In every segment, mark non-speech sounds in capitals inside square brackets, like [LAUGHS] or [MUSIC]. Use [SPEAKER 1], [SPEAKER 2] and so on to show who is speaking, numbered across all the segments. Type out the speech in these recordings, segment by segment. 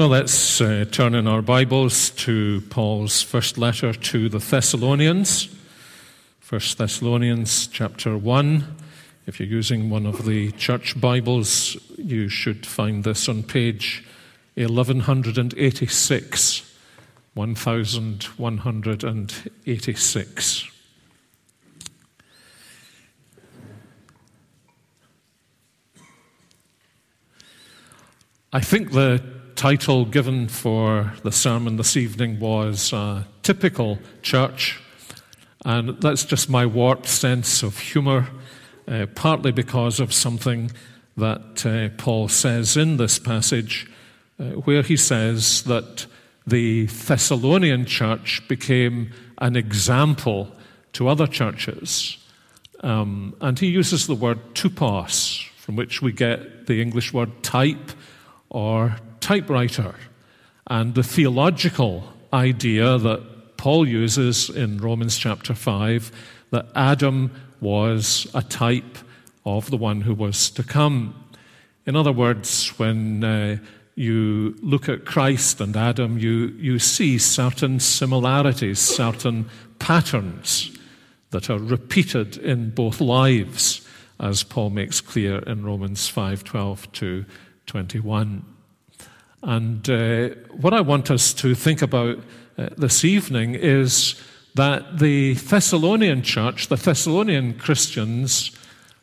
[SPEAKER 1] Now let's uh, turn in our Bibles to Paul's first letter to the Thessalonians. 1 Thessalonians chapter 1. If you're using one of the church Bibles, you should find this on page 1186. 1186. I think the title given for the sermon this evening was uh, Typical Church, and that's just my warped sense of humour, uh, partly because of something that uh, Paul says in this passage, uh, where he says that the Thessalonian church became an example to other churches. Um, and he uses the word tupos, from which we get the English word type or typewriter. And the theological idea that Paul uses in Romans chapter 5 that Adam was a type of the one who was to come. In other words, when uh, you look at Christ and Adam, you, you see certain similarities, certain patterns that are repeated in both lives, as Paul makes clear in Romans 5:12 to 21. And uh, what I want us to think about uh, this evening is that the Thessalonian church, the Thessalonian Christians,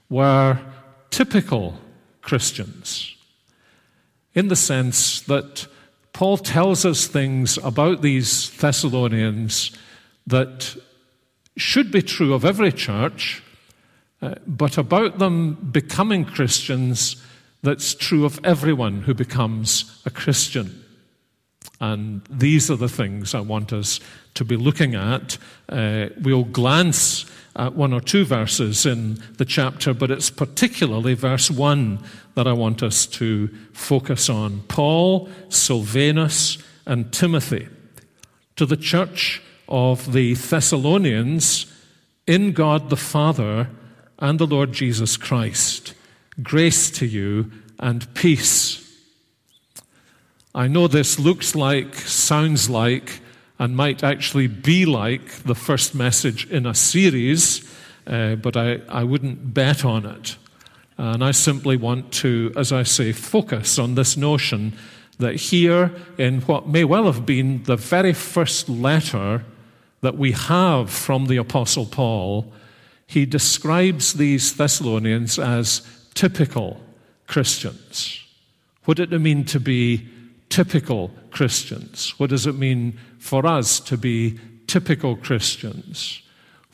[SPEAKER 1] were typical Christians in the sense that Paul tells us things about these Thessalonians that should be true of every church, uh, but about them becoming Christians that's true of everyone who becomes a Christian. And these are the things I want us to be looking at. Uh, we'll glance at one or two verses in the chapter, but it's particularly verse 1 that I want us to focus on. Paul, Silvanus, and Timothy to the church of the Thessalonians in God the Father and the Lord Jesus Christ. Grace to you and peace. I know this looks like, sounds like, and might actually be like the first message in a series, uh, but I, I wouldn't bet on it. And I simply want to, as I say, focus on this notion that here, in what may well have been the very first letter that we have from the Apostle Paul, he describes these Thessalonians as typical Christians? What does it mean to be typical Christians? What does it mean for us to be typical Christians?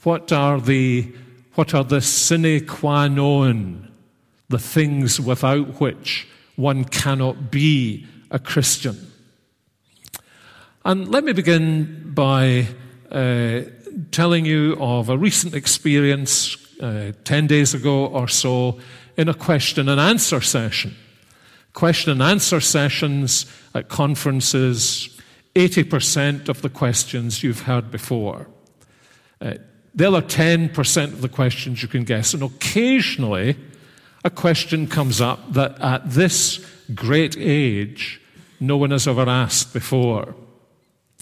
[SPEAKER 1] What are the, what are the sine qua non, the things without which one cannot be a Christian? And let me begin by uh, telling you of a recent experience uh, 10 days ago or so in a question and answer session. Question and answer sessions at conferences, 80% of the questions you've heard before. Uh, the other 10% of the questions you can guess. And occasionally, a question comes up that at this great age, no one has ever asked before.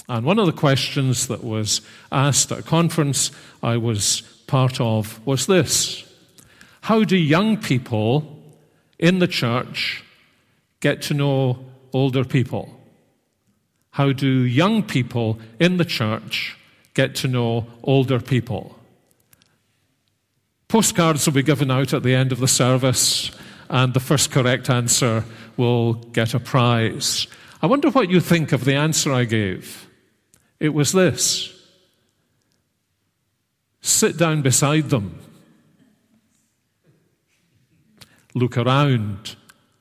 [SPEAKER 1] And one of the questions that was asked at a conference I was part of was this how do young people in the church get to know older people? How do young people in the church get to know older people? Postcards will be given out at the end of the service, and the first correct answer will get a prize. I wonder what you think of the answer I gave. It was this sit down beside them look around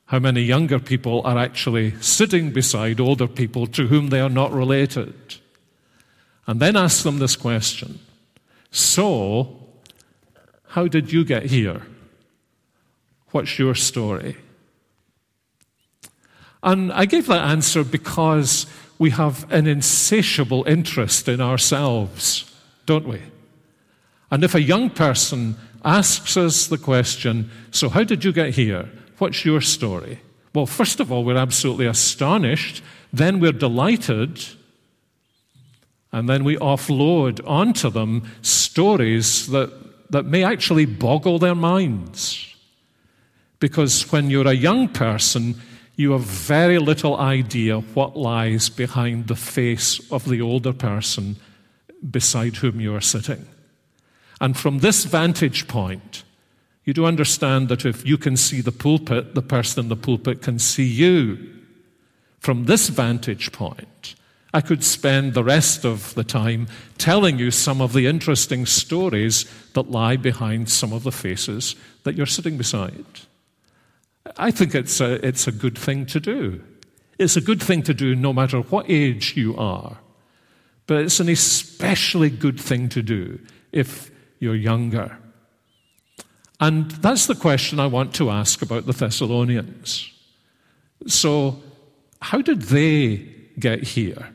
[SPEAKER 1] how many younger people are actually sitting beside older people to whom they are not related. And then ask them this question So, how did you get here? What's your story? And I gave that answer because we have an insatiable interest in ourselves, don't we? And if a young person asks us the question So, how did you get here? What's your story? Well, first of all, we're absolutely astonished, then we're delighted, and then we offload onto them stories that, that may actually boggle their minds. Because when you're a young person, you have very little idea what lies behind the face of the older person beside whom you are sitting. And from this vantage point, you do understand that if you can see the pulpit, the person in the pulpit can see you. From this vantage point, I could spend the rest of the time telling you some of the interesting stories that lie behind some of the faces that you're sitting beside. I think it's a, it's a good thing to do. It's a good thing to do no matter what age you are. But it's an especially good thing to do if you're younger. And that's the question I want to ask about the Thessalonians. So, how did they get here?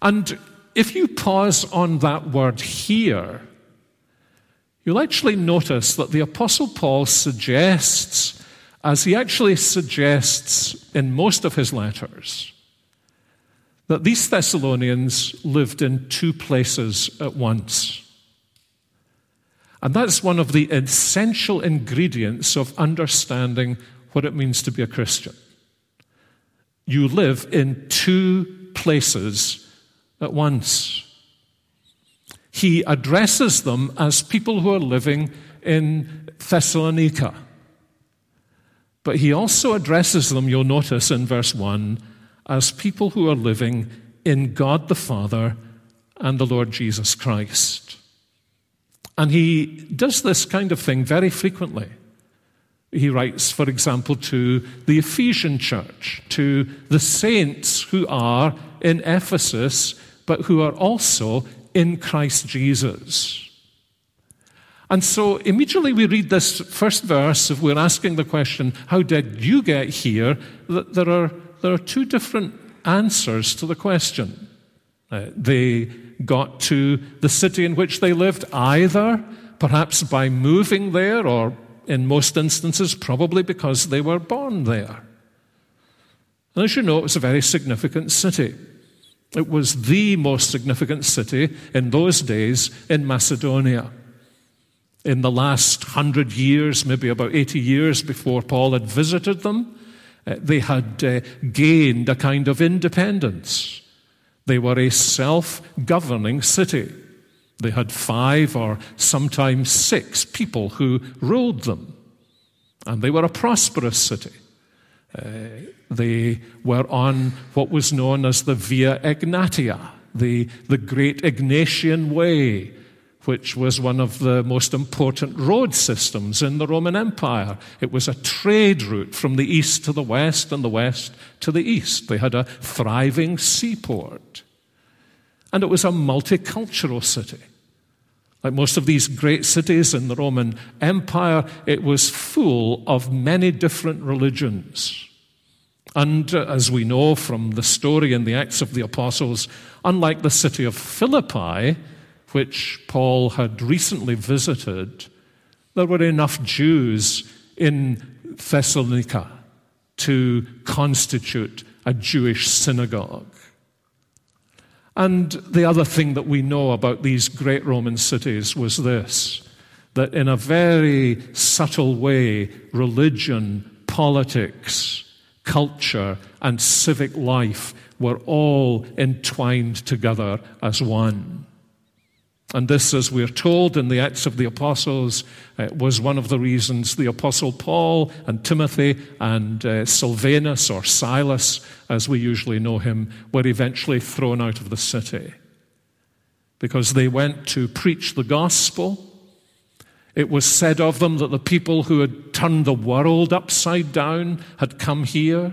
[SPEAKER 1] And if you pause on that word here, you'll actually notice that the Apostle Paul suggests, as he actually suggests in most of his letters, that these Thessalonians lived in two places at once. And that's one of the essential ingredients of understanding what it means to be a Christian. You live in two places at once. He addresses them as people who are living in Thessalonica. But he also addresses them, you'll notice in verse 1, as people who are living in God the Father and the Lord Jesus Christ. And he does this kind of thing very frequently. He writes, for example, to the Ephesian church, to the saints who are in Ephesus, but who are also in Christ Jesus. And so immediately we read this first verse, if we're asking the question, How did you get here? That there are there are two different answers to the question. Uh, they got to the city in which they lived either perhaps by moving there, or in most instances, probably because they were born there. And as you know, it was a very significant city. It was the most significant city in those days in Macedonia. In the last hundred years, maybe about 80 years before Paul had visited them, they had uh, gained a kind of independence. They were a self governing city. They had five or sometimes six people who ruled them. And they were a prosperous city. Uh, they were on what was known as the Via Egnatia, the, the Great Egnatian Way, which was one of the most important road systems in the Roman Empire. It was a trade route from the east to the west and the west to the east. They had a thriving seaport. And it was a multicultural city. Like most of these great cities in the Roman Empire, it was full of many different religions. And uh, as we know from the story in the Acts of the Apostles, unlike the city of Philippi, which Paul had recently visited, there were enough Jews in Thessalonica to constitute a Jewish synagogue. And the other thing that we know about these great Roman cities was this that in a very subtle way, religion, politics, culture, and civic life were all entwined together as one. And this, as we're told in the Acts of the Apostles, uh, was one of the reasons the Apostle Paul and Timothy and uh, Silvanus, or Silas, as we usually know him, were eventually thrown out of the city. Because they went to preach the gospel. It was said of them that the people who had turned the world upside down had come here.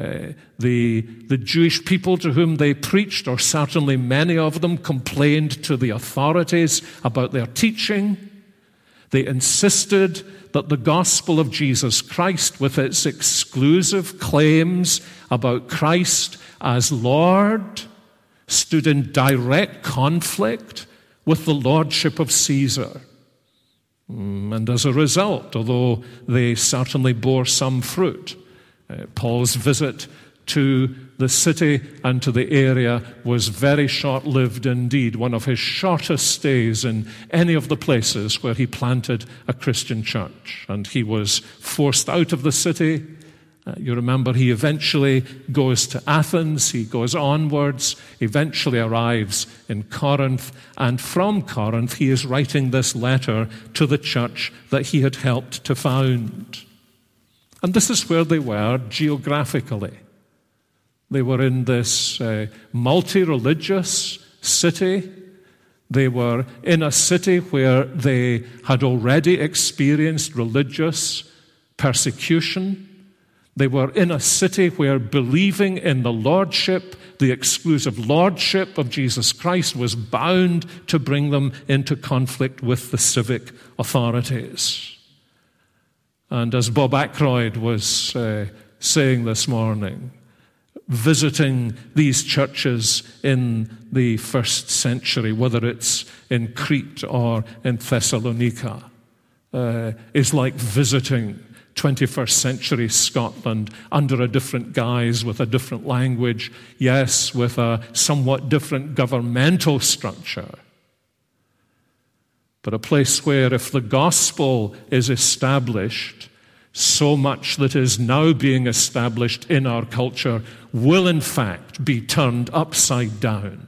[SPEAKER 1] Uh, the, the Jewish people to whom they preached, or certainly many of them, complained to the authorities about their teaching. They insisted that the gospel of Jesus Christ, with its exclusive claims about Christ as Lord, stood in direct conflict with the lordship of Caesar. Mm, and as a result, although they certainly bore some fruit, uh, Paul's visit to the city and to the area was very short lived indeed, one of his shortest stays in any of the places where he planted a Christian church. And he was forced out of the city. Uh, you remember he eventually goes to Athens, he goes onwards, eventually arrives in Corinth, and from Corinth he is writing this letter to the church that he had helped to found. And this is where they were geographically. They were in this uh, multi religious city. They were in a city where they had already experienced religious persecution. They were in a city where believing in the lordship, the exclusive lordship of Jesus Christ, was bound to bring them into conflict with the civic authorities. And as Bob Ackroyd was uh, saying this morning, visiting these churches in the first century, whether it's in Crete or in Thessalonica, uh, is like visiting 21st century Scotland under a different guise, with a different language, yes, with a somewhat different governmental structure. But a place where, if the gospel is established, so much that is now being established in our culture will in fact be turned upside down.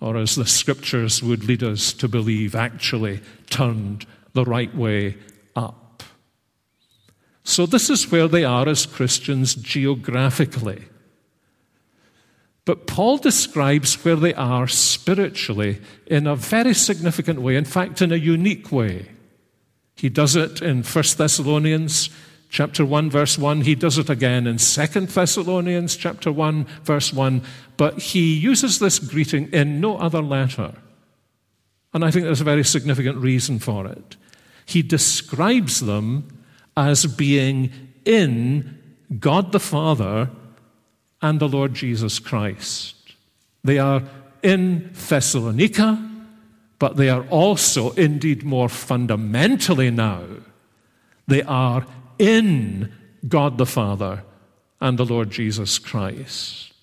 [SPEAKER 1] Or, as the scriptures would lead us to believe, actually turned the right way up. So, this is where they are as Christians geographically. But Paul describes where they are spiritually in a very significant way, in fact, in a unique way. He does it in 1 Thessalonians chapter 1 verse 1 he does it again in 2 Thessalonians chapter 1 verse 1 but he uses this greeting in no other letter. And I think there's a very significant reason for it. He describes them as being in God the Father and the Lord Jesus Christ they are in Thessalonica but they are also, indeed, more fundamentally now, they are in God the Father and the Lord Jesus Christ.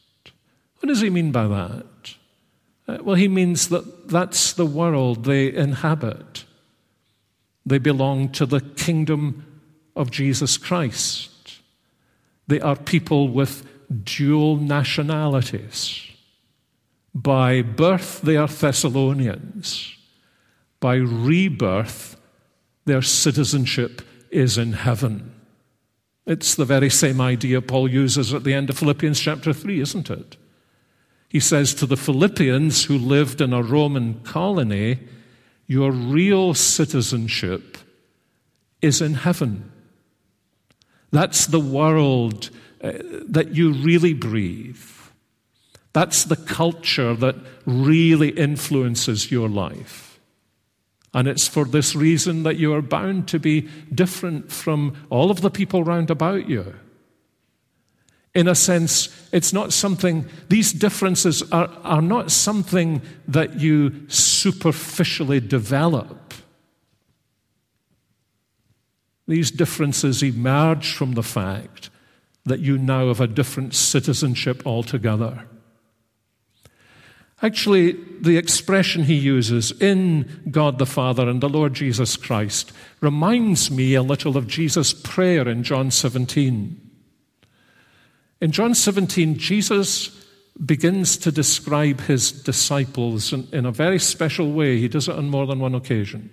[SPEAKER 1] What does he mean by that? Uh, well, he means that that's the world they inhabit. They belong to the kingdom of Jesus Christ. They are people with dual nationalities. By birth, they are Thessalonians. By rebirth, their citizenship is in heaven. It's the very same idea Paul uses at the end of Philippians chapter 3, isn't it? He says to the Philippians who lived in a Roman colony, Your real citizenship is in heaven. That's the world uh, that you really breathe. That's the culture that really influences your life. And it's for this reason that you are bound to be different from all of the people round about you. In a sense, it's not something, these differences are, are not something that you superficially develop. These differences emerge from the fact that you now have a different citizenship altogether. Actually, the expression he uses in God the Father and the Lord Jesus Christ reminds me a little of Jesus' prayer in John 17. In John 17, Jesus begins to describe his disciples in, in, a very special way. He does it on more than one occasion.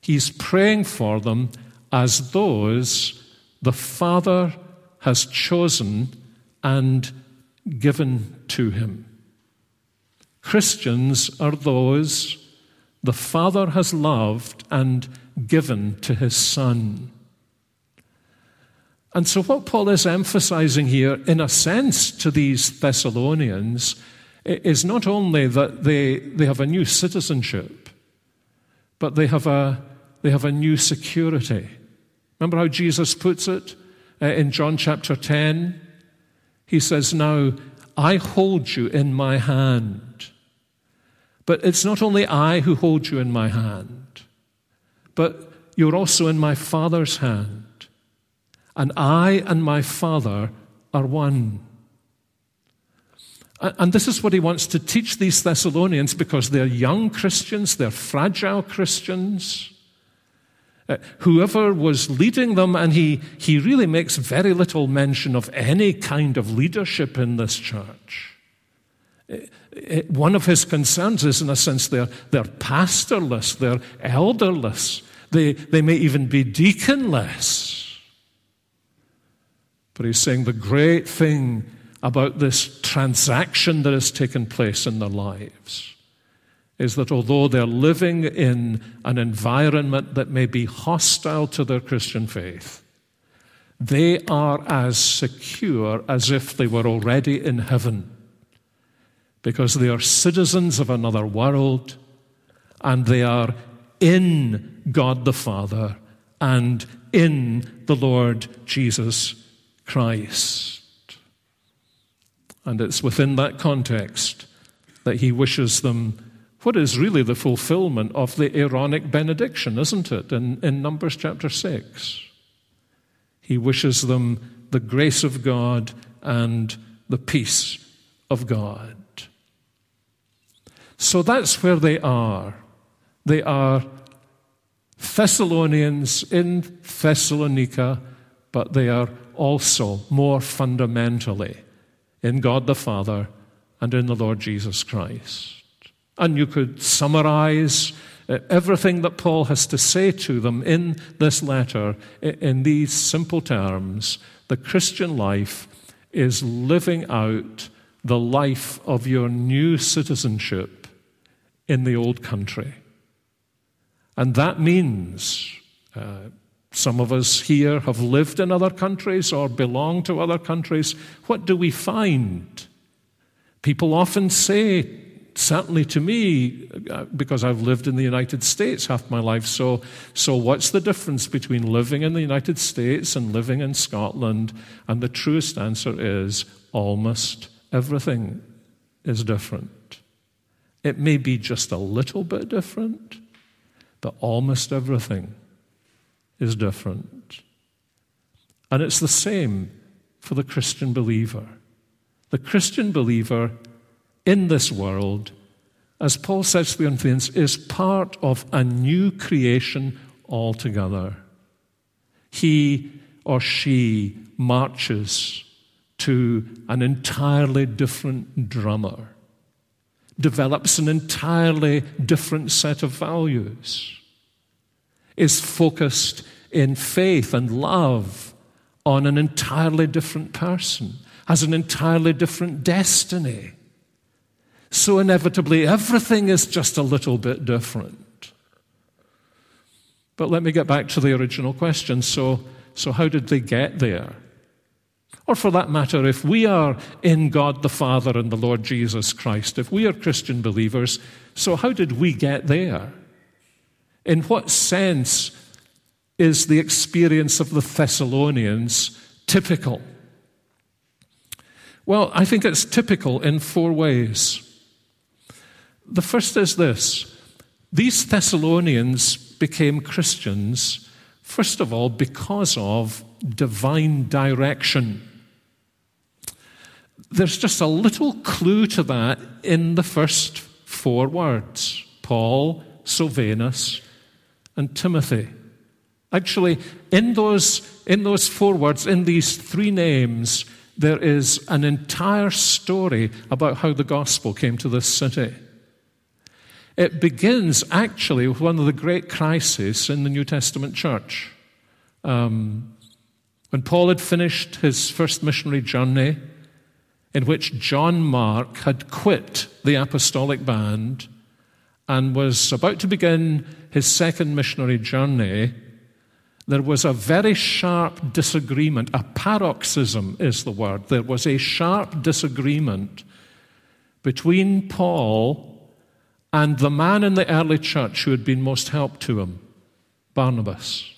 [SPEAKER 1] He's praying for them as those the Father has chosen and given to him. Christians are those the Father has loved and given to his Son. And so, what Paul is emphasizing here, in a sense, to these Thessalonians, is not only that they, they have a new citizenship, but they have a, they have a new security. Remember how Jesus puts it uh, in John chapter 10? He says, Now I hold you in my hand. But it's not only I who hold you in my hand. but you're also in my Father's hand. And I and my Father are one. And this is what he wants to teach these Thessalonians because they're young Christians, they're fragile Christians. Uh, whoever was leading them, and he, he really makes very little mention of any kind of leadership in this church. Uh, uh, one of his concerns is, in a sense, they're, they're pastorless, they're elderless, they, they may even be deaconless. But he's saying the great thing about this transaction that has taken place in their lives is that although they're living in an environment that may be hostile to their Christian faith, they are as secure as if they were already in heaven because they are citizens of another world and they are in God the Father and in the Lord Jesus Christ. And it's within that context that he wishes them what is really the fulfillment of the Aaronic benediction, isn't it, in, in Numbers chapter 6? He wishes them the grace of God and the peace of God. So that's where they are. They are Thessalonians in Thessalonica, but they are also more fundamentally in God the Father and in the Lord Jesus Christ. And you could summarize uh, everything that Paul has to say to them in this letter in these simple terms. The Christian life is living out the life of your new citizenship in the old country. And that means uh, some of us here have lived in other countries or belong to other countries. What do we find? People often say, certainly to me, uh, because I've lived in the United States half my life, so, so what's the difference between living in the United States and living in Scotland? And the truest answer is almost everything is different. It may be just a little bit different, but almost everything is different. And it's the same for the Christian believer. The Christian believer in this world, as Paul says to the Corinthians, is part of a new creation altogether. He or she marches to an entirely different drummer, develops an entirely different set of values is focused in faith and love on an entirely different person, has an entirely different destiny. So, inevitably, everything is just a little bit different. But let me get back to the original question. So, so how did they get there? Or, for that matter, if we are in God the Father and the Lord Jesus Christ, if we are Christian believers, so how did we get there? In what sense is the experience of the Thessalonians typical? Well, I think it's typical in four ways. The first is this these Thessalonians became Christians, first of all, because of divine direction. There's just a little clue to that in the first four words Paul, Silvanus, and Timothy. Actually, in those, in those four words, in these three names, there is an entire story about how the gospel came to this city. It begins actually with one of the great crises in the New Testament church. Um, when Paul had finished his first missionary journey, in which John Mark had quit the apostolic band and was about to begin his second missionary journey, there was a very sharp disagreement. A paroxysm is the word. There was a sharp disagreement between Paul and the man in the early church who had been most help to him, Barnabas.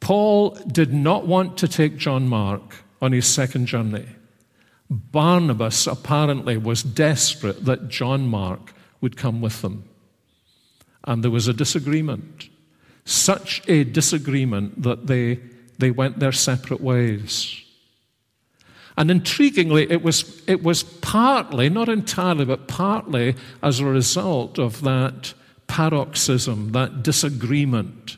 [SPEAKER 1] Paul did not want to take John Mark on his second journey. Barnabas apparently was desperate that John Mark would come with them. And there was a disagreement. such a disagreement that they, they went their separate ways. And intriguingly, it was, it was partly, not entirely, but partly as a result of that paroxysm, that disagreement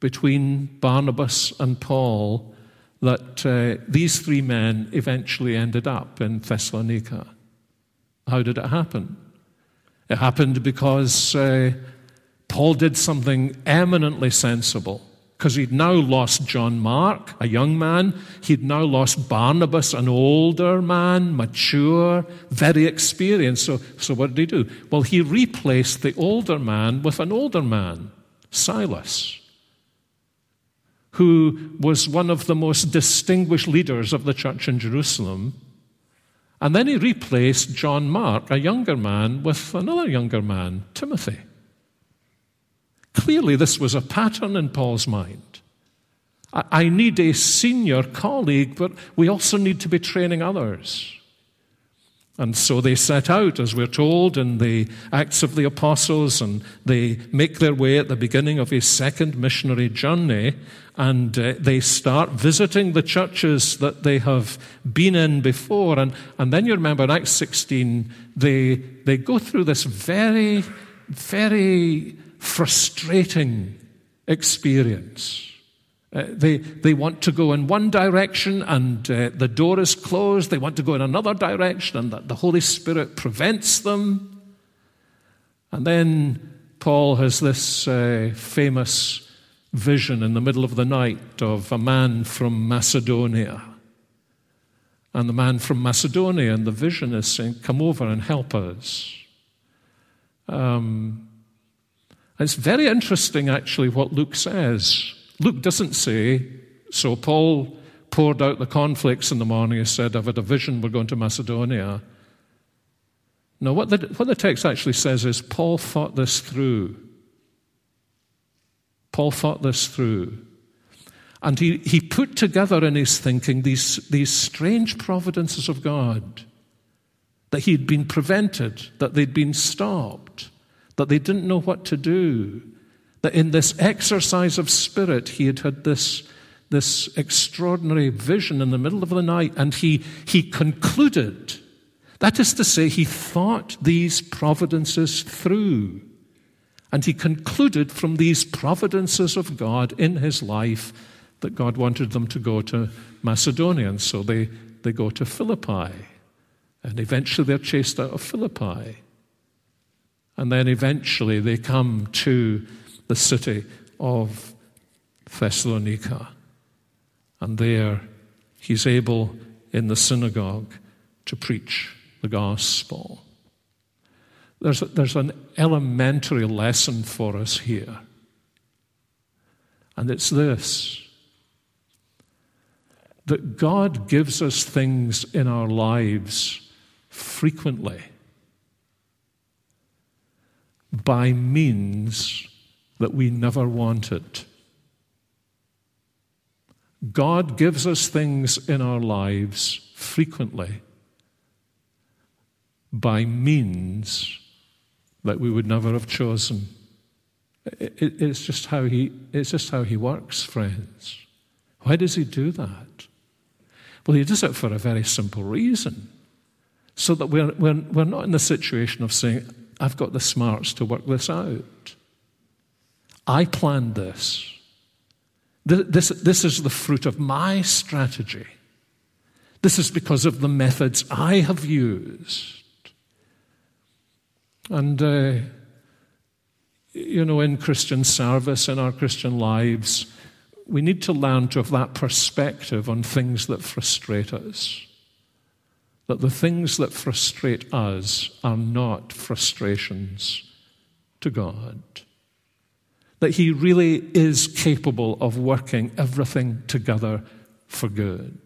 [SPEAKER 1] between Barnabas and Paul, that uh, these three men eventually ended up in Thessalonica. How did it happen? It happened because uh, Paul did something eminently sensible because he'd now lost John Mark, a young man. He'd now lost Barnabas, an older man, mature, very experienced. So, so what did he do? Well, he replaced the older man with an older man, Silas, who was one of the most distinguished leaders of the church in Jerusalem. And then he replaced John Mark, a younger man, with another younger man, Timothy. Clearly, this was a pattern in Paul's mind. I need a senior colleague, but we also need to be training others. And so they set out, as we're told in the Acts of the Apostles, and they make their way at the beginning of a second missionary journey, and uh, they start visiting the churches that they have been in before. And, and then you remember in Acts 16, they, they go through this very, very frustrating experience. Uh, they, they want to go in one direction and uh, the door is closed. They want to go in another direction and the, the Holy Spirit prevents them. And then Paul has this uh, famous vision in the middle of the night of a man from Macedonia. And the man from Macedonia, and the vision is saying, Come over and help us. Um, it's very interesting, actually, what Luke says. Luke doesn't say, so Paul poured out the conflicts in the morning. He said, I've had a vision, we're going to Macedonia. No, what the, what the text actually says is Paul thought this through. Paul thought this through. And he, he put together in his thinking these, these strange providences of God that he'd been prevented, that they'd been stopped that they didn't know what to do. That in this exercise of spirit, he had had this, this extraordinary vision in the middle of the night, and he, he concluded. That is to say, he thought these providences through. And he concluded from these providences of God in his life that God wanted them to go to Macedonia. And so they, they go to Philippi. And eventually they're chased out of Philippi. And then eventually they come to the city of Thessalonica. And there he's able in the synagogue to preach the gospel. There's, a, there's an elementary lesson for us here. And it's this that God gives us things in our lives frequently by means that we never wanted. God gives us things in our lives frequently by means that we would never have chosen. It's just how he, it's just how he works, friends. Why does he do that? Well, he does it for a very simple reason. So that we're, we're, we're not in the situation of saying, I've got the smarts to work this out. I planned this. This, this is the fruit of my strategy. This is because of the methods I have used. And, uh, you know, in Christian service, in our Christian lives, we need to learn to have that perspective on things that frustrate us that the things that frustrate us are not frustrations to God. That He really is capable of working everything together for good.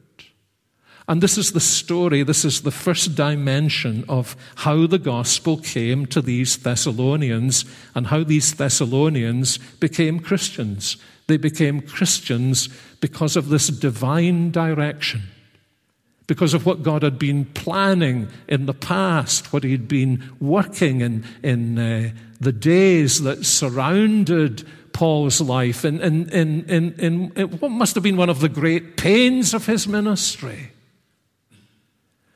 [SPEAKER 1] And this is the story, this is the first dimension of how the gospel came to these Thessalonians and how these Thessalonians became Christians. They became Christians because of this divine direction because of what God had been planning in the past, what He'd been working in, in uh, the days that surrounded Paul's life, in, in, in, in, in what must have been one of the great pains of his ministry.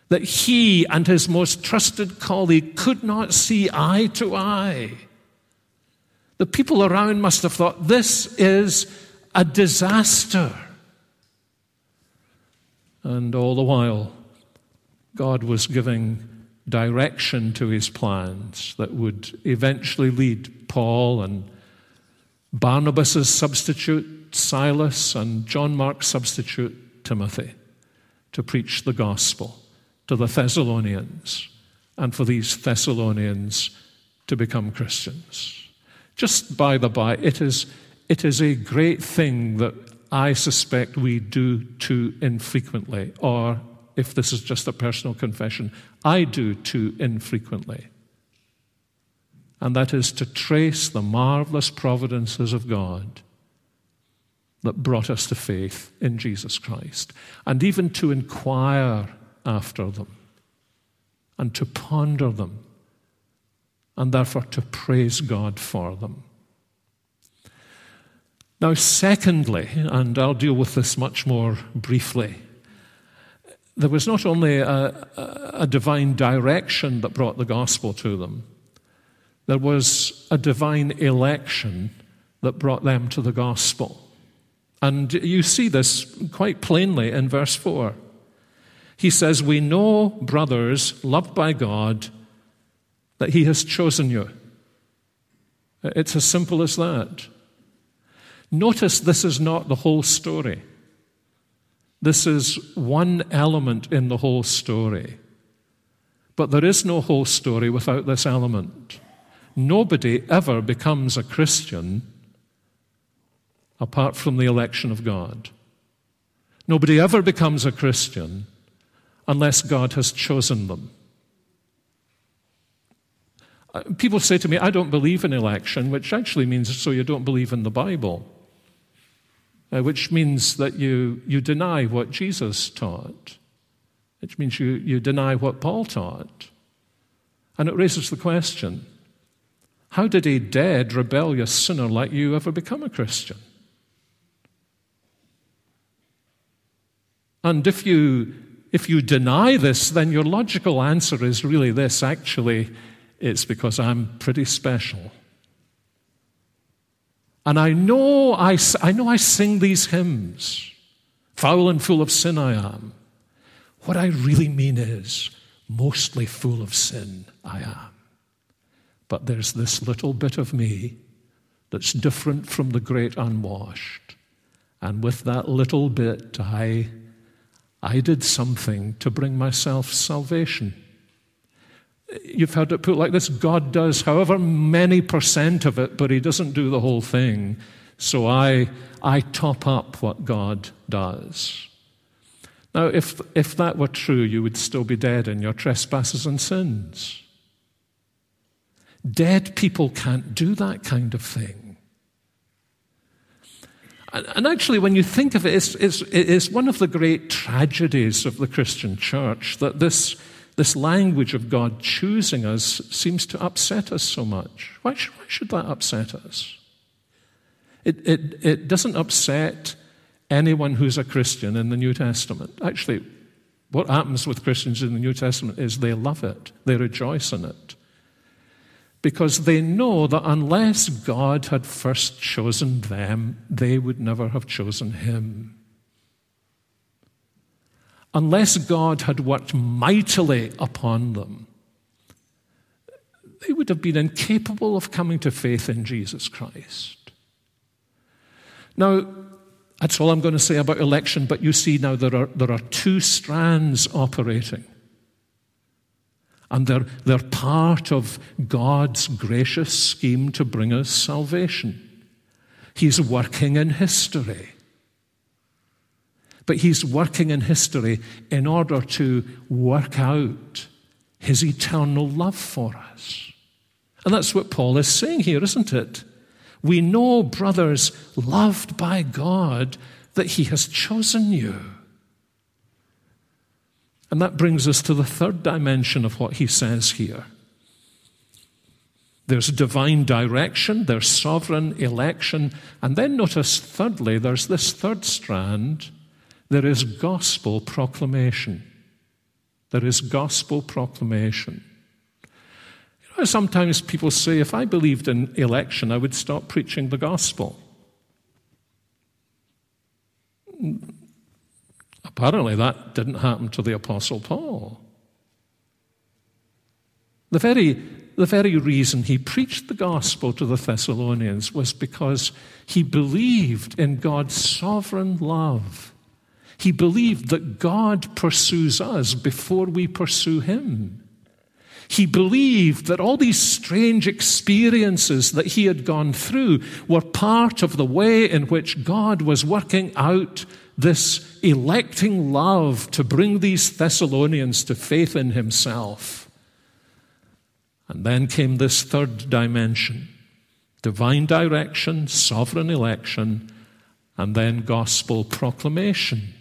[SPEAKER 1] That he and his most trusted colleague could not see eye to eye. The people around must have thought, this is a disaster. And all the while, God was giving direction to his plans that would eventually lead Paul and Barnabas' substitute, Silas, and John Mark's substitute, Timothy, to preach the gospel to the Thessalonians and for these Thessalonians to become Christians. Just by the by, it is, it is a great thing that I suspect we do too infrequently, or if this is just a personal confession, I do too infrequently. And that is to trace the marvelous providences of God that brought us to faith in Jesus Christ, and even to inquire after them, and to ponder them, and therefore to praise God for them. Now, secondly, and I'll deal with this much more briefly, there was not only a, a, divine direction that brought the gospel to them, there was a divine election that brought them to the gospel. And you see this quite plainly in verse 4. He says, We know, brothers, loved by God, that He has chosen you. It's as simple as that. Notice this is not the whole story. This is one element in the whole story. But there is no whole story without this element. Nobody ever becomes a Christian apart from the election of God. Nobody ever becomes a Christian unless God has chosen them. Uh, people say to me, I don't believe in election, which actually means so you don't believe in the Bible uh, which means that you, you deny what Jesus taught, which means you, you deny what Paul taught. And it raises the question how did a dead, rebellious sinner like you ever become a Christian? And if you, if you deny this, then your logical answer is really this actually, it's because I'm pretty special. And I know I, I know I sing these hymns. Foul and full of sin I am. What I really mean is, mostly full of sin I am. But there's this little bit of me that's different from the great unwashed. And with that little bit, I, I did something to bring myself salvation. You've heard it put like this God does however many percent of it, but He doesn't do the whole thing. So I, I top up what God does. Now, if, if that were true, you would still be dead in your trespasses and sins. Dead people can't do that kind of thing. And actually, when you think of it, it's, it's, it's one of the great tragedies of the Christian church that this this language of God choosing us seems to upset us so much. Why should, why should that upset us? It, it, it doesn't upset anyone who's a Christian in the New Testament. Actually, what happens with Christians in the New Testament is they love it, they rejoice in it. Because they know that unless God had first chosen them, they would never have chosen Him unless God had worked mightily upon them, they would have been incapable of coming to faith in Jesus Christ. Now, that's all I'm going to say about election, but you see now there are, there are two strands operating. And they're, they're part of God's gracious scheme to bring us salvation. He's working in history. But he's working in history in order to work out his eternal love for us. And that's what Paul is saying here, isn't it? We know, brothers, loved by God, that he has chosen you. And that brings us to the third dimension of what he says here. There's divine direction, there's sovereign election, and then notice, thirdly, there's this third strand there is gospel proclamation. There is gospel proclamation. You know, sometimes people say, if I believed in election, I would stop preaching the gospel. Apparently, that didn't happen to the Apostle Paul. The very, the very reason he preached the gospel to the Thessalonians was because he believed in God's sovereign love. He believed that God pursues us before we pursue him. He believed that all these strange experiences that he had gone through were part of the way in which God was working out this electing love to bring these Thessalonians to faith in himself. And then came this third dimension divine direction, sovereign election, and then gospel proclamation.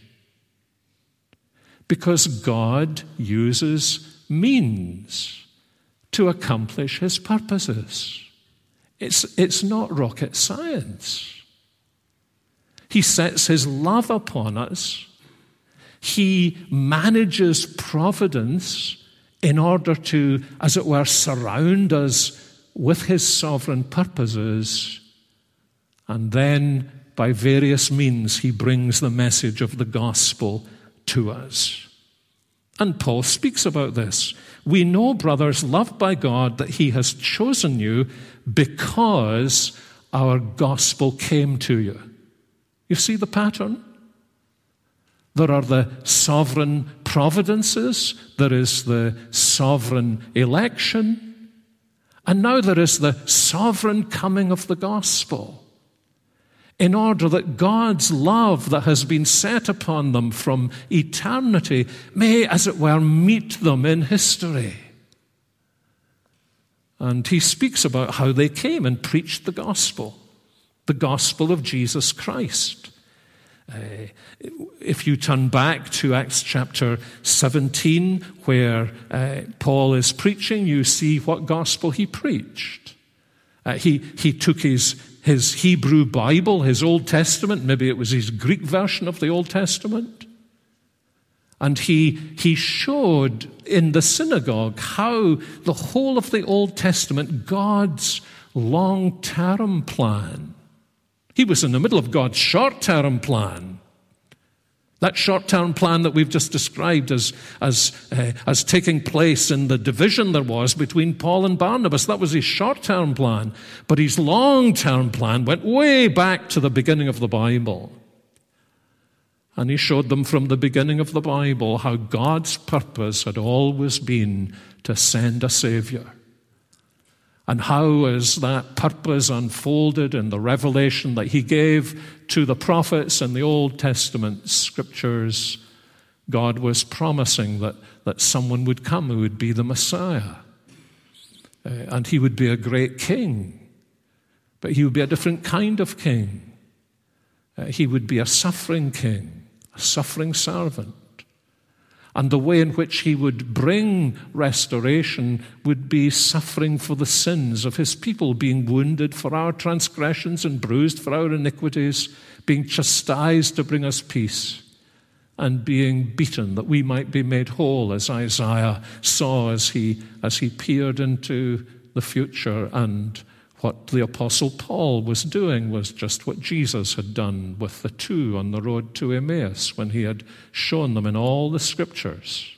[SPEAKER 1] Because God uses means to accomplish his purposes. It's, it's not rocket science. He sets his love upon us. He manages providence in order to, as it were, surround us with his sovereign purposes. And then, by various means, he brings the message of the gospel to us. And Paul speaks about this. We know, brothers, loved by God, that he has chosen you because our gospel came to you. You see the pattern? There are the sovereign providences, there is the sovereign election, and now there is the sovereign coming of the gospel. In order that God's love that has been set upon them from eternity may, as it were, meet them in history. And he speaks about how they came and preached the gospel the gospel of Jesus Christ. Uh, if you turn back to Acts chapter 17, where uh, Paul is preaching, you see what gospel he preached. Uh, he, he took his, his Hebrew Bible, his Old Testament, maybe it was his Greek version of the Old Testament, and he, he showed in the synagogue how the whole of the Old Testament, God's long term plan, he was in the middle of God's short term plan. That short term plan that we've just described as, as, uh, as taking place in the division there was between Paul and Barnabas, that was his short term plan. But his long term plan went way back to the beginning of the Bible. And he showed them from the beginning of the Bible how God's purpose had always been to send a Savior. And how, that purpose unfolded in the revelation that he gave to the prophets in the Old Testament scriptures, God was promising that, that someone would come who would be the Messiah. Uh, and he would be a great king. But he would be a different kind of king. Uh, he would be a suffering king, a suffering servant. And the way in which he would bring restoration would be suffering for the sins of his people, being wounded for our transgressions and bruised for our iniquities, being chastised to bring us peace, and being beaten that we might be made whole, as Isaiah saw as he, as he peered into the future and what the Apostle Paul was doing was just what Jesus had done with the two on the road to Emmaus when he had shown them in all the scriptures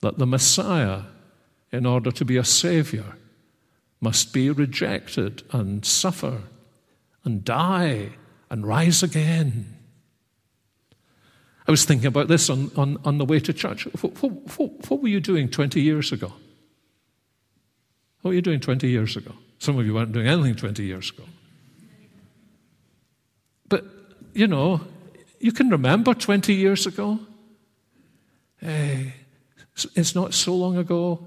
[SPEAKER 1] that the Messiah, in order to be a Savior, must be rejected and suffer and die and rise again. I was thinking about this on, on, on the way to church. What, what, what were you doing 20 years ago? What were you doing 20 years ago? Some of you weren't doing anything 20 years ago. But, you know, you can remember 20 years ago. Hey, eh, it's not so long ago.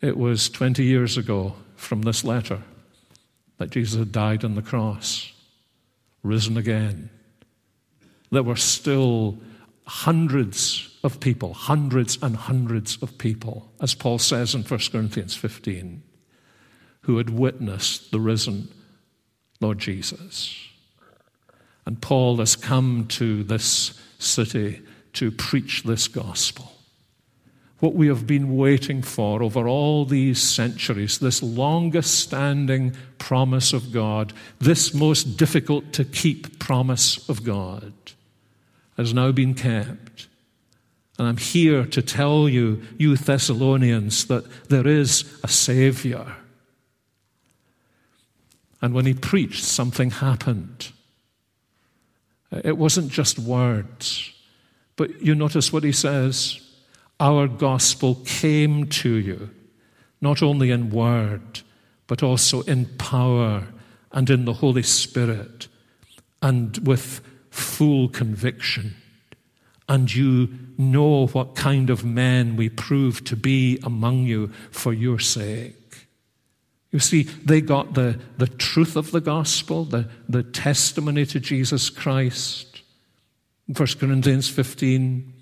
[SPEAKER 1] It was 20 years ago from this letter that Jesus had died on the cross, risen again. There were still hundreds of people, hundreds and hundreds of people, as Paul says in 1 Corinthians 15 who had witnessed the risen Lord Jesus. And Paul has come to this city to preach this gospel. What we have been waiting for over all these centuries, this longest standing promise of God, this most difficult to keep promise of God, has now been kept. And I'm here to tell you, you Thessalonians, that there is a Savior. And when he preached, something happened. Uh, it wasn't just words. But you notice what he says Our gospel came to you, not only in word, but also in power and in the Holy Spirit, and with full conviction. And you know what kind of men we prove to be among you for your sake. You see, they got the, the truth of the gospel, the, the testimony to Jesus Christ. 1 Corinthians 15,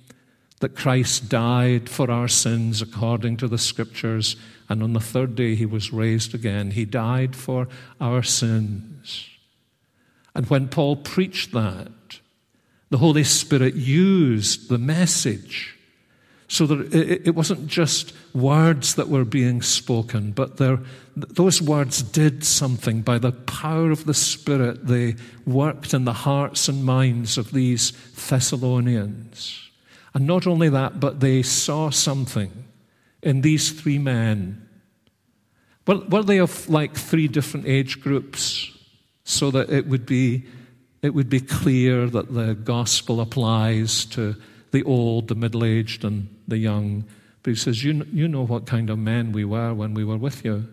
[SPEAKER 1] that Christ died for our sins according to the scriptures, and on the third day he was raised again. He died for our sins. And when Paul preached that, the Holy Spirit used the message so that it, wasn't just words that were being spoken, but there, those words did something. By the power of the Spirit, they worked in the hearts and minds of these Thessalonians. And not only that, but they saw something in these three men. Well, were they of like three different age groups so that it would be, it would be clear that the gospel applies to the old, the middle aged, and the young. But he says, you, you know what kind of men we were when we were with you.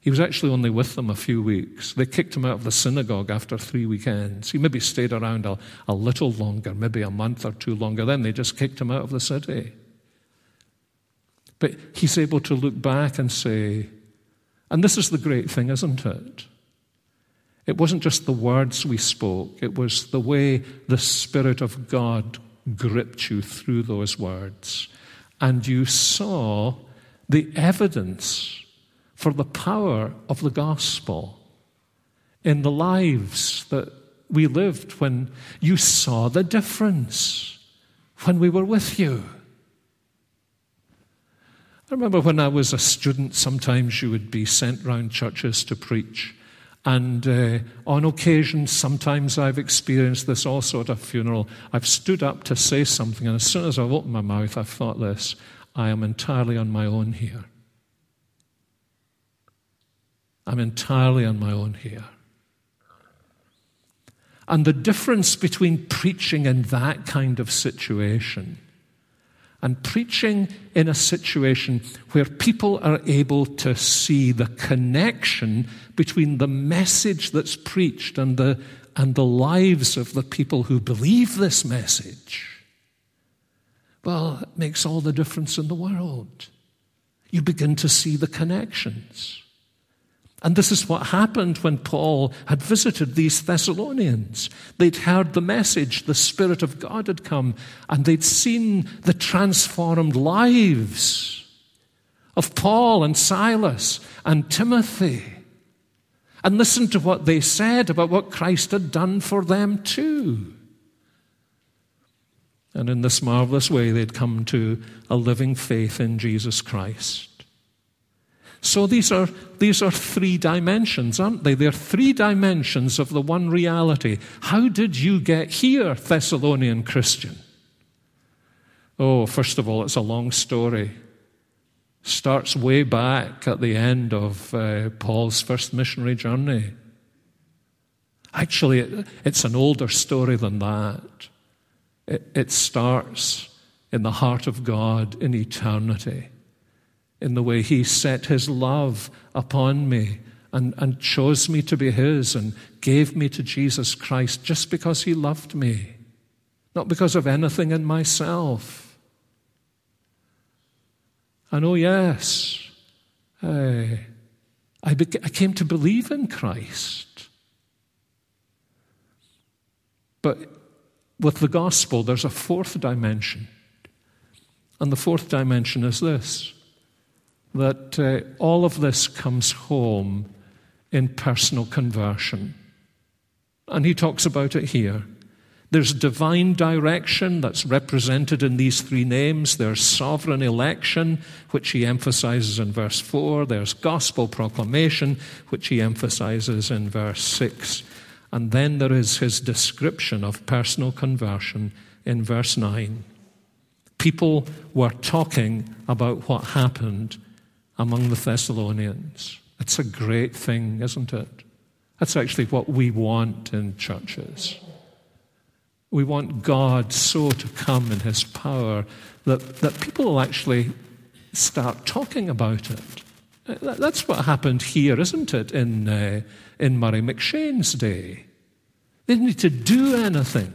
[SPEAKER 1] He was actually only with them a few weeks. They kicked him out of the synagogue after three weekends. He maybe stayed around a, a little longer, maybe a month or two longer. Then they just kicked him out of the city. But he's able to look back and say, and this is the great thing, isn't it? It wasn't just the words we spoke, it was the way the Spirit of God gripped you through those words. And you saw the evidence for the power of the gospel in the lives that we lived when you saw the difference when we were with you. I remember when I was a student, sometimes you would be sent round churches to preach. And uh, on occasion, sometimes I've experienced this also at a funeral. I've stood up to say something, and as soon as I've opened my mouth, I've thought this I am entirely on my own here. I'm entirely on my own here. And the difference between preaching in that kind of situation and preaching in a situation where people are able to see the connection between the message that's preached and the, and the lives of the people who believe this message. Well, it makes all the difference in the world. You begin to see the connections. And this is what happened when Paul had visited these Thessalonians. They'd heard the message, the Spirit of God had come, and they'd seen the transformed lives of Paul and Silas and Timothy, and listened to what they said about what Christ had done for them too. And in this marvelous way, they'd come to a living faith in Jesus Christ. So these are, these are three dimensions, aren't they? They're three dimensions of the one reality. How did you get here, Thessalonian Christian? Oh, first of all, it's a long story. Starts way back at the end of uh, Paul's first missionary journey. Actually, it, it's an older story than that. It, it starts in the heart of God in eternity in the way He set His love upon me and, and chose me to be His and gave me to Jesus Christ just because He loved me, not because of anything in myself. And oh, yes, eh, I, I, I came to believe in Christ. But with the gospel, there's a fourth dimension. And the fourth dimension is this that uh, all of this comes home in personal conversion. And he talks about it here. There's divine direction that's represented in these three names. There's sovereign election, which he emphasizes in verse 4. There's gospel proclamation, which he emphasizes in verse 6. And then there is his description of personal conversion in verse 9. People were talking about what happened among the Thessalonians. It's a great thing, isn't it? That's actually what we want in churches. We want God so to come in His power that, that people will actually start talking about it. That's what happened here, isn't it, in, uh, in Murray M'Cheyne's day? They didn't need to do anything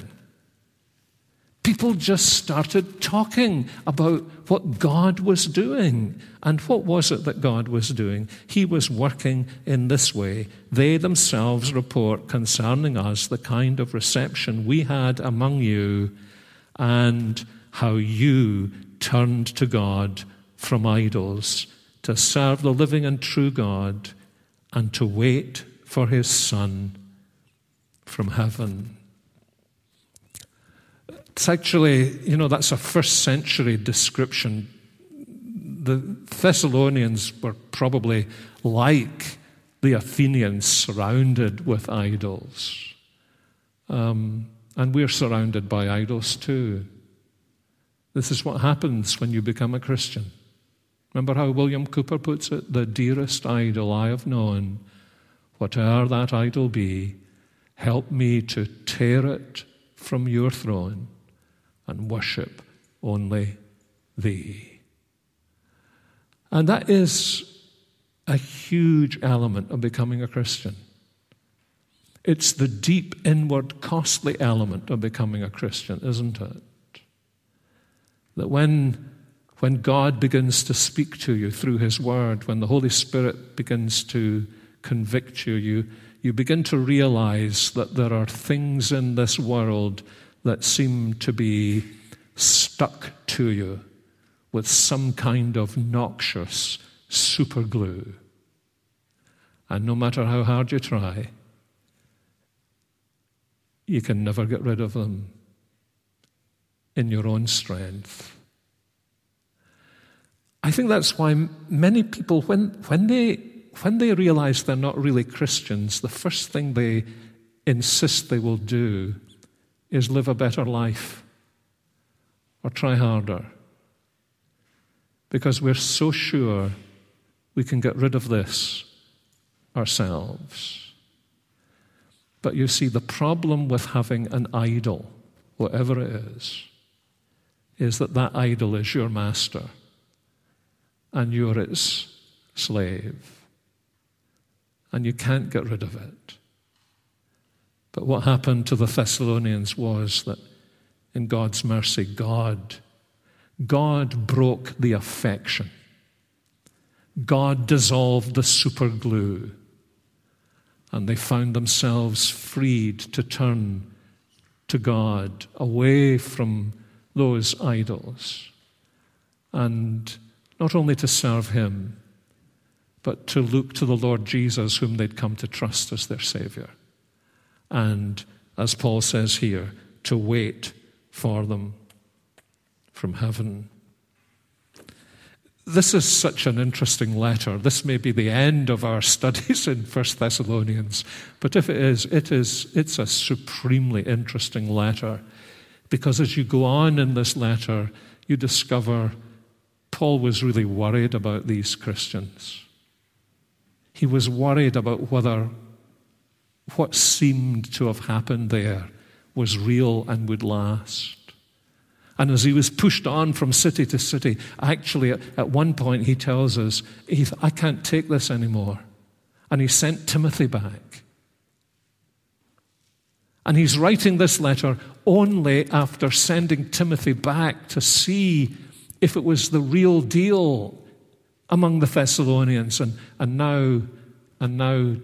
[SPEAKER 1] people just started talking about what God was doing. And what was it that God was doing? He was working in this way. They themselves report concerning us the kind of reception we had among you and how you turned to God from idols to serve the living and true God and to wait for his Son from heaven. It's actually, you know, that's a first century description. The Thessalonians were probably like the Athenians, surrounded with idols. Um, and we're surrounded by idols too. This is what happens when you become a Christian. Remember how William Cowper puts it? The dearest idol I have known, whate'er that idol be, help me to tear it from your throne and worship only Thee. And that is a huge element of becoming a Christian. It's the deep, inward, costly element of becoming a Christian, isn't it? That when, when God begins to speak to you through His Word, when the Holy Spirit begins to convict you, you, you begin to realize that there are things in this world that seem to be stuck to you with some kind of noxious super glue. And no matter how hard you try, you can never get rid of them in your own strength. I think that's why many people, when, when, they, when they realize they're not really Christians, the first thing they insist they will do is live a better life or try harder. Because we're so sure we can get rid of this ourselves. But you see, the problem with having an idol, whatever it is, is that that idol is your master and you're its slave. And you can't get rid of it. But what happened to the Thessalonians was that in God's mercy, God, God broke the affection. God dissolved the superglue. And they found themselves freed to turn to God away from those idols. And not only to serve Him, but to look to the Lord Jesus, whom they'd come to trust as their Savior and, as Paul says here, to wait for them from heaven. This is such an interesting letter. This may be the end of our [LAUGHS] studies in 1 Thessalonians, but if it is, it is it's a supremely interesting letter because as you go on in this letter, you discover Paul was really worried about these Christians. He was worried about whether what seemed to have happened there was real and would last. And as he was pushed on from city to city, actually, at one point, he tells us, I can't take this anymore. And he sent Timothy back. And he's writing this letter only after sending Timothy back to see if it was the real deal among the Thessalonians. And, and, now, and now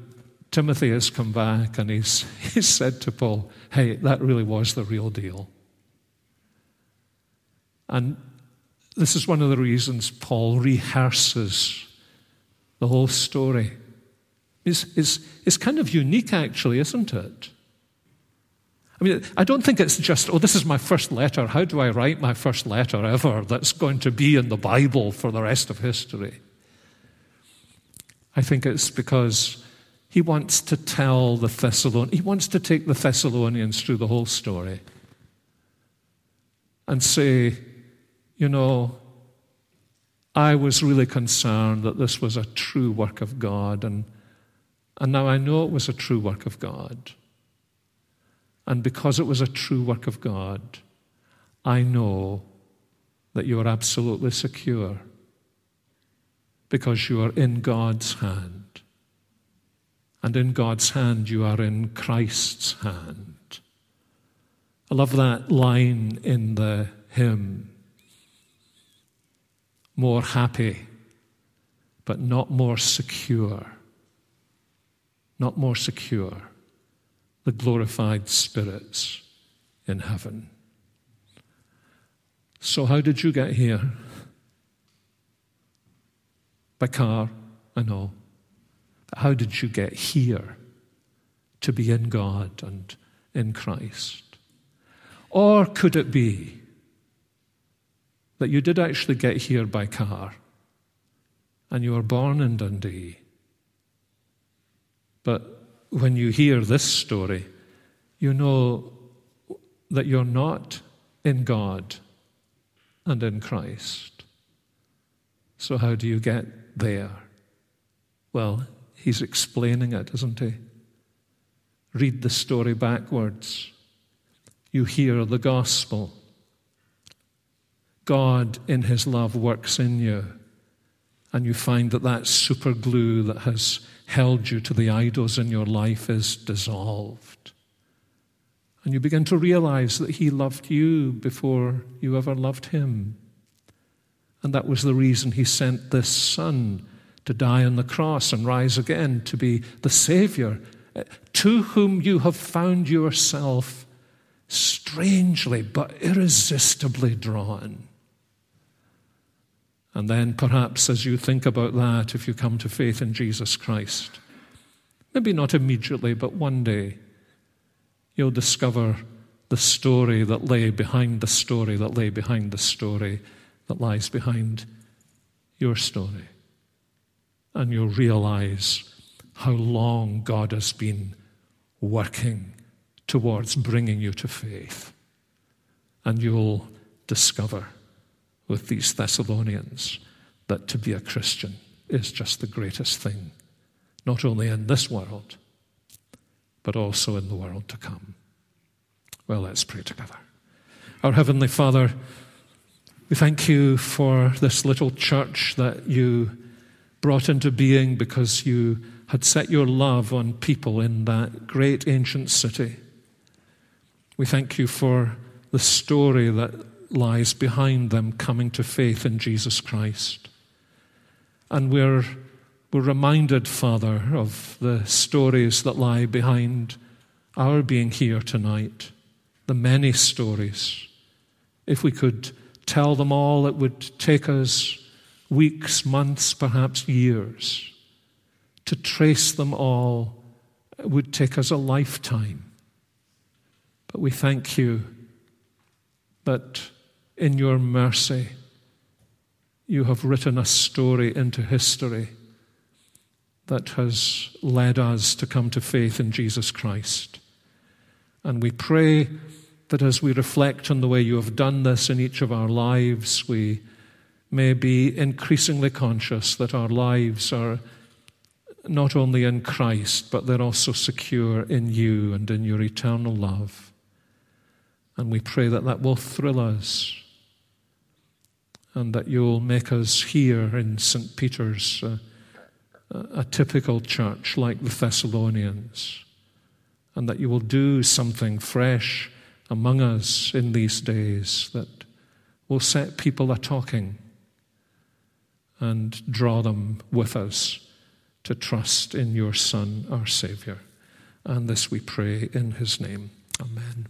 [SPEAKER 1] Timothy has come back and he's, [LAUGHS] he's said to Paul, hey, that really was the real deal. And this is one of the reasons Paul rehearses the whole story. It's, it's, it's kind of unique, actually, isn't it? I mean, I don't think it's just, oh, this is my first letter. How do I write my first letter ever that's going to be in the Bible for the rest of history? I think it's because he wants to tell the Thessalonians, he wants to take the Thessalonians through the whole story and say, you know, I was really concerned that this was a true work of God, and, and now I know it was a true work of God. And because it was a true work of God, I know that you are absolutely secure because you are in God's hand. And in God's hand, you are in Christ's hand. I love that line in the hymn more happy, but not more secure. Not more secure the glorified spirits in heaven. So, how did you get here? By car, I know. How did you get here to be in God and in Christ? Or could it be that you did actually get here by car and you were born in Dundee? But when you hear this story, you know that you're not in God and in Christ. So, how do you get there? Well, he's explaining it, isn't he? Read the story backwards. You hear the gospel. God, in his love, works in you. And you find that that super glue that has held you to the idols in your life is dissolved. And you begin to realize that He loved you before you ever loved Him. And that was the reason He sent this Son to die on the cross and rise again to be the Savior, eh, to whom you have found yourself strangely but irresistibly drawn. And then perhaps as you think about that, if you come to faith in Jesus Christ, maybe not immediately, but one day, you'll discover the story that lay behind the story that lay behind the story that lies behind your story. And you'll realize how long God has been working towards bringing you to faith. And you'll discover with these Thessalonians that to be a Christian is just the greatest thing, not only in this world, but also in the world to come. Well, let's pray together. Our Heavenly Father, we thank you for this little church that you brought into being because you had set your love on people in that great ancient city. We thank you for the story that lies behind them coming to faith in Jesus Christ. And we're, we're reminded, Father, of the stories that lie behind our being here tonight, the many stories. If we could tell them all, it would take us weeks, months, perhaps years. To trace them all would take us a lifetime. But we thank you that in your mercy, you have written a story into history that has led us to come to faith in Jesus Christ. And we pray that as we reflect on the way you have done this in each of our lives, we may be increasingly conscious that our lives are not only in Christ, but they're also secure in you and in your eternal love. And we pray that that will thrill us and that you'll make us here in St. Peter's uh, a typical church like the Thessalonians, and that you will do something fresh among us in these days that will set people a talking and draw them with us to trust in your Son, our Saviour. And this we pray in his name. Amen.